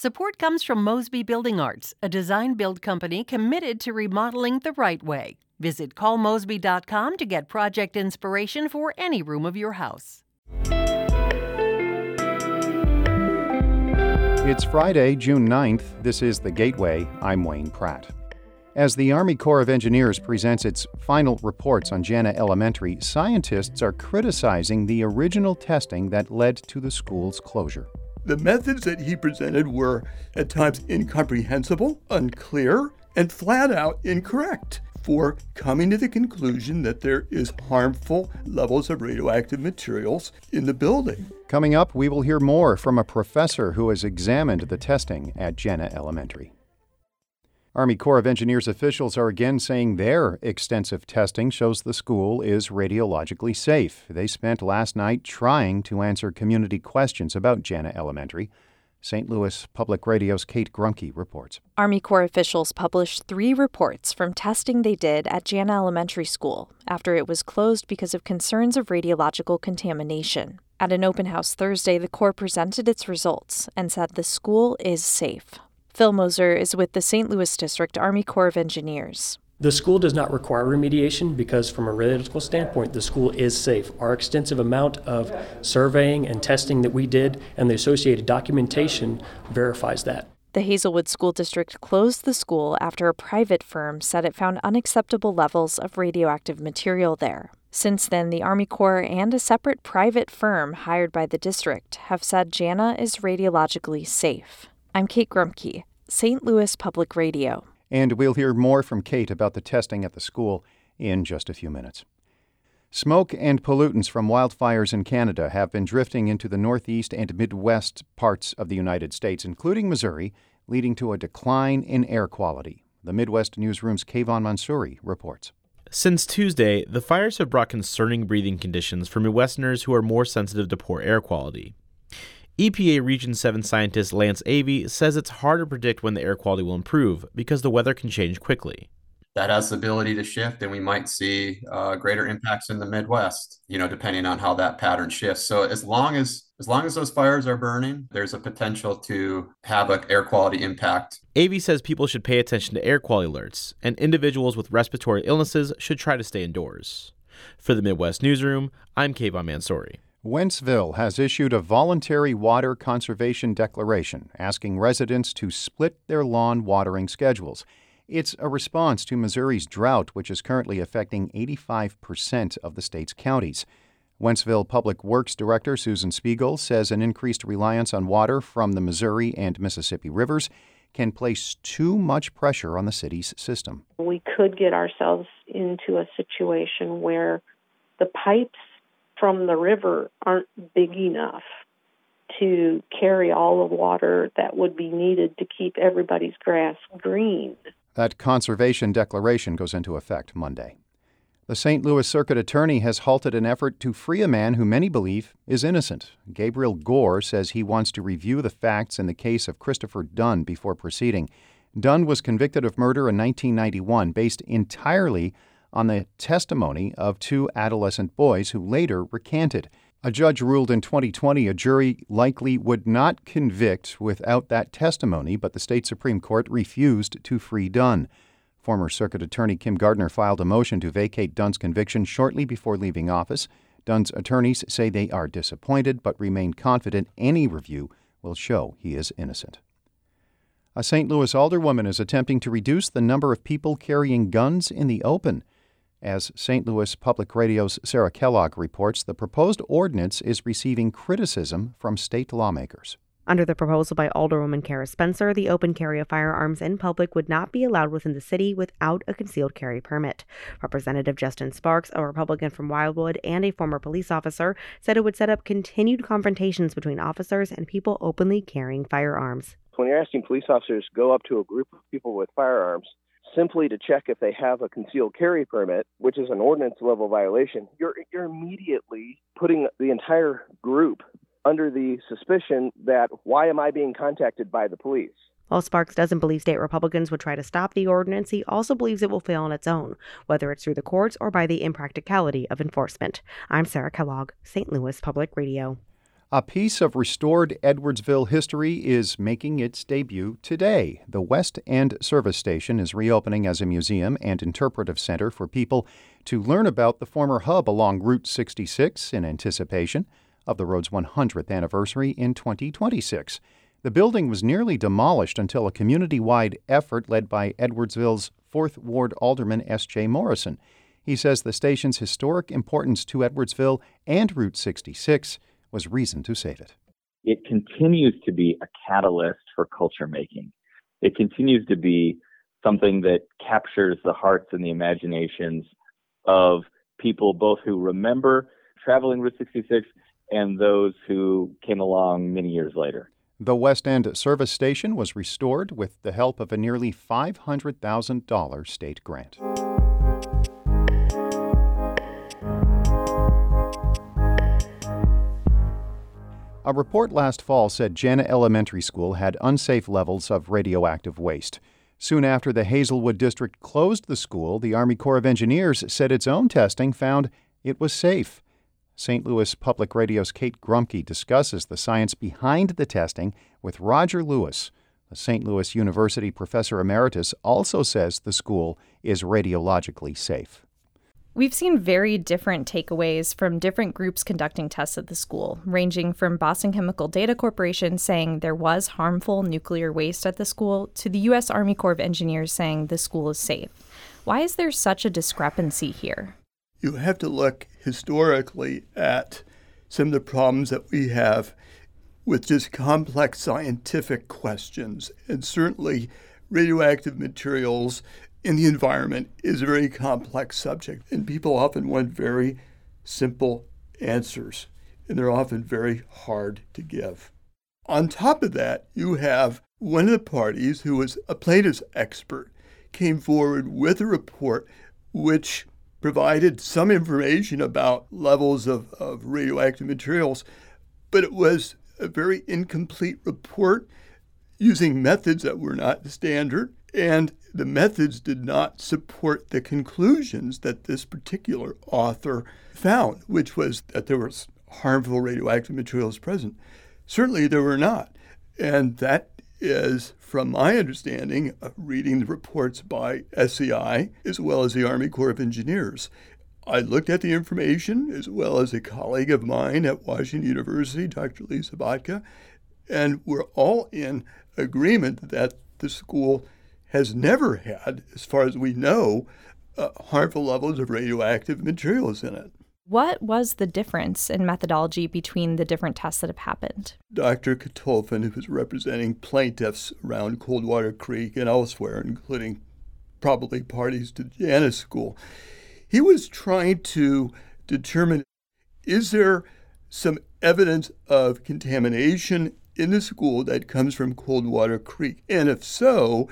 Support comes from Mosby Building Arts, a design build company committed to remodeling the right way. Visit callmosby.com to get project inspiration for any room of your house. It's Friday, June 9th. This is The Gateway. I'm Wayne Pratt. As the Army Corps of Engineers presents its final reports on Jana Elementary, scientists are criticizing the original testing that led to the school's closure. The methods that he presented were at times incomprehensible, unclear, and flat out incorrect for coming to the conclusion that there is harmful levels of radioactive materials in the building. Coming up, we will hear more from a professor who has examined the testing at Jana Elementary. Army Corps of Engineers officials are again saying their extensive testing shows the school is radiologically safe. They spent last night trying to answer community questions about Jana Elementary. St. Louis Public Radio's Kate Grumke reports. Army Corps officials published three reports from testing they did at Jana Elementary School after it was closed because of concerns of radiological contamination. At an open house Thursday, the Corps presented its results and said the school is safe. Phil Moser is with the St. Louis District Army Corps of Engineers. The school does not require remediation because, from a radiological standpoint, the school is safe. Our extensive amount of surveying and testing that we did and the associated documentation verifies that. The Hazelwood School District closed the school after a private firm said it found unacceptable levels of radioactive material there. Since then, the Army Corps and a separate private firm hired by the district have said Jana is radiologically safe. I'm Kate Grumke, St. Louis Public Radio. And we'll hear more from Kate about the testing at the school in just a few minutes. Smoke and pollutants from wildfires in Canada have been drifting into the northeast and midwest parts of the United States, including Missouri, leading to a decline in air quality. The Midwest Newsroom's Kavahn Mansouri reports. Since Tuesday, the fires have brought concerning breathing conditions for Midwesterners who are more sensitive to poor air quality. EPA Region 7 scientist Lance Avey says it's hard to predict when the air quality will improve because the weather can change quickly. That has the ability to shift, and we might see uh, greater impacts in the Midwest. You know, depending on how that pattern shifts. So as long as as long as those fires are burning, there's a potential to have an air quality impact. Avey says people should pay attention to air quality alerts, and individuals with respiratory illnesses should try to stay indoors. For the Midwest Newsroom, I'm Kavahn Mansouri. Wentzville has issued a voluntary water conservation declaration asking residents to split their lawn watering schedules. It's a response to Missouri's drought, which is currently affecting 85% of the state's counties. Wentzville Public Works Director Susan Spiegel says an increased reliance on water from the Missouri and Mississippi rivers can place too much pressure on the city's system. We could get ourselves into a situation where the pipes from the river aren't big enough to carry all the water that would be needed to keep everybody's grass green. That conservation declaration goes into effect Monday. The St. Louis Circuit Attorney has halted an effort to free a man who many believe is innocent. Gabriel Gore says he wants to review the facts in the case of Christopher Dunn before proceeding. Dunn was convicted of murder in 1991 based entirely on the testimony of two adolescent boys who later recanted. A judge ruled in 2020 a jury likely would not convict without that testimony, but the state Supreme Court refused to free Dunn. Former Circuit Attorney Kim Gardner filed a motion to vacate Dunn's conviction shortly before leaving office. Dunn's attorneys say they are disappointed but remain confident any review will show he is innocent. A St. Louis alderwoman is attempting to reduce the number of people carrying guns in the open. As St. Louis Public Radio's Sarah Kellogg reports, the proposed ordinance is receiving criticism from state lawmakers. Under the proposal by Alderwoman Cara Spencer, the open carry of firearms in public would not be allowed within the city without a concealed carry permit. Representative Justin Sparks, a Republican from Wildwood and a former police officer, said it would set up continued confrontations between officers and people openly carrying firearms. When you're asking police officers to go up to a group of people with firearms simply to check if they have a concealed carry permit, which is an ordinance level violation, you're you're immediately putting the entire group under the suspicion that why am I being contacted by the police? While Sparks doesn't believe state Republicans would try to stop the ordinance, he also believes it will fail on its own, whether it's through the courts or by the impracticality of enforcement. I'm Sarah Kellogg, St. Louis Public Radio. A piece of restored Edwardsville history is making its debut today. The West End Service Station is reopening as a museum and interpretive center for people to learn about the former hub along Route 66 in anticipation of the road's 100th anniversary in 2026. The building was nearly demolished until a community wide effort led by Edwardsville's 4th Ward Alderman S.J. Morrison. He says the station's historic importance to Edwardsville and Route 66 was reason to save it. It continues to be a catalyst for culture making. It continues to be something that captures the hearts and the imaginations of people, both who remember traveling Route 66 and those who came along many years later. The West End service station was restored with the help of a nearly $500,000 state grant. A report last fall said Jana Elementary School had unsafe levels of radioactive waste. Soon after the Hazelwood District closed the school, the Army Corps of Engineers said its own testing found it was safe. St. Louis Public Radio's Kate Grumke discusses the science behind the testing with Roger Lewis. The St. Louis University professor emeritus also says the school is radiologically safe. We've seen very different takeaways from different groups conducting tests at the school, ranging from Boston Chemical Data Corporation saying there was harmful nuclear waste at the school to the U.S. Army Corps of Engineers saying the school is safe. Why is there such a discrepancy here? You have to look historically at some of the problems that we have with just complex scientific questions. And certainly, radioactive materials in the environment is a very complex subject, and people often want very simple answers, and they're often very hard to give. On top of that, you have one of the parties who was a plaintiff's expert came forward with a report which provided some information about levels of, of radioactive materials, but it was a very incomplete report using methods that were not standard and the methods did not support the conclusions that this particular author found, which was that there was harmful radioactive materials present. Certainly there were not. And that is, from my understanding, of reading the reports by SCI as well as the Army Corps of Engineers. I looked at the information as well as a colleague of mine at Washington University, Dr. Lisa Botka, and we're all in agreement that the school has never had, as far as we know, uh, harmful levels of radioactive materials in it. What was the difference in methodology between the different tests that have happened? Dr. Kaltofen, who was representing plaintiffs around Coldwater Creek and elsewhere, including probably parties to Jana's school, he was trying to determine is there some evidence of contamination in the school that comes from Coldwater Creek? And if so,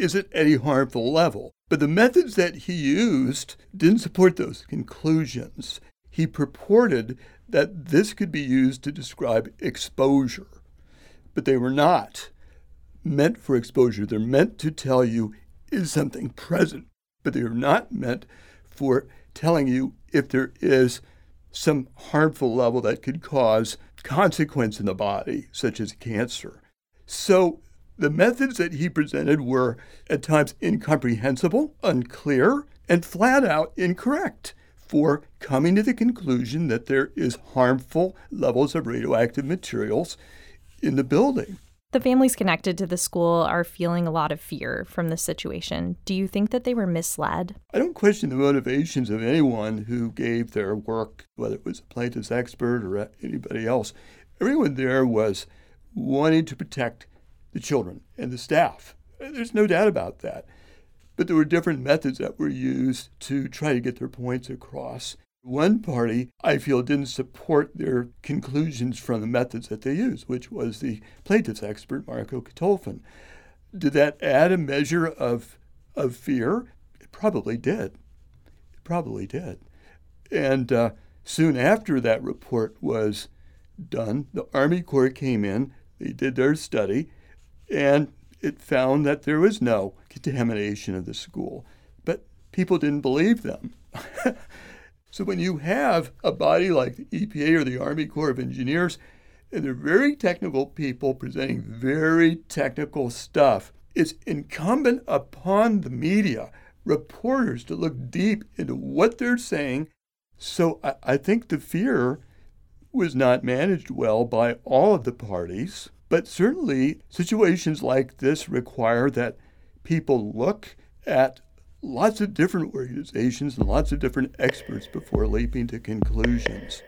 isn't any harmful level. But the methods that he used didn't support those conclusions. He purported that this could be used to describe exposure, but they were not meant for exposure. They're meant to tell you is something present, but they are not meant for telling you if there is some harmful level that could cause consequence in the body, such as cancer. So the methods that he presented were at times incomprehensible, unclear, and flat out incorrect for coming to the conclusion that there is harmful levels of radioactive materials in the building. The families connected to the school are feeling a lot of fear from this situation. Do you think that they were misled? I don't question the motivations of anyone who gave their work, whether it was a plaintiff's expert or anybody else. Everyone there was wanting to protect the children and the staff. There's no doubt about that. But there were different methods that were used to try to get their points across. One party, I feel, didn't support their conclusions from the methods that they used, which was the plaintiff's expert, Marco Kaltofen. Did that add a measure of, of fear? It probably did. It probably did. And uh, soon after that report was done, the Army Corps came in, they did their study, and it found that there was no contamination of the school. But people didn't believe them. so when you have a body like the EPA or the Army Corps of Engineers and they're very technical people presenting very technical stuff. It's incumbent upon the media, reporters, to look deep into what they're saying. So I, I think the fear was not managed well by all of the parties. But certainly, situations like this require that people look at lots of different organizations and lots of different experts before leaping to conclusions.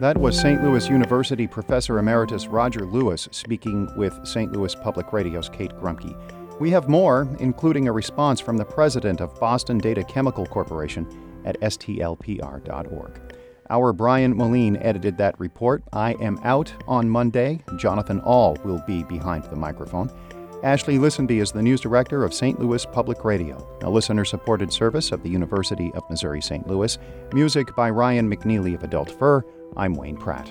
That was St. Louis University Professor Emeritus Roger Lewis speaking with St. Louis Public Radio's Kate Grumke. We have more, including a response from the president of Boston Data Chemical Corporation at stlpr.org. Our Brian Moline edited that report. I am out on Monday. Jonathan Ahl will be behind the microphone. Ashley Lisenby is the news director of St. Louis Public Radio, a listener supported service of the University of Missouri St. Louis. Music by Ryan McNeely of Adult Fur. I'm Wayne Pratt.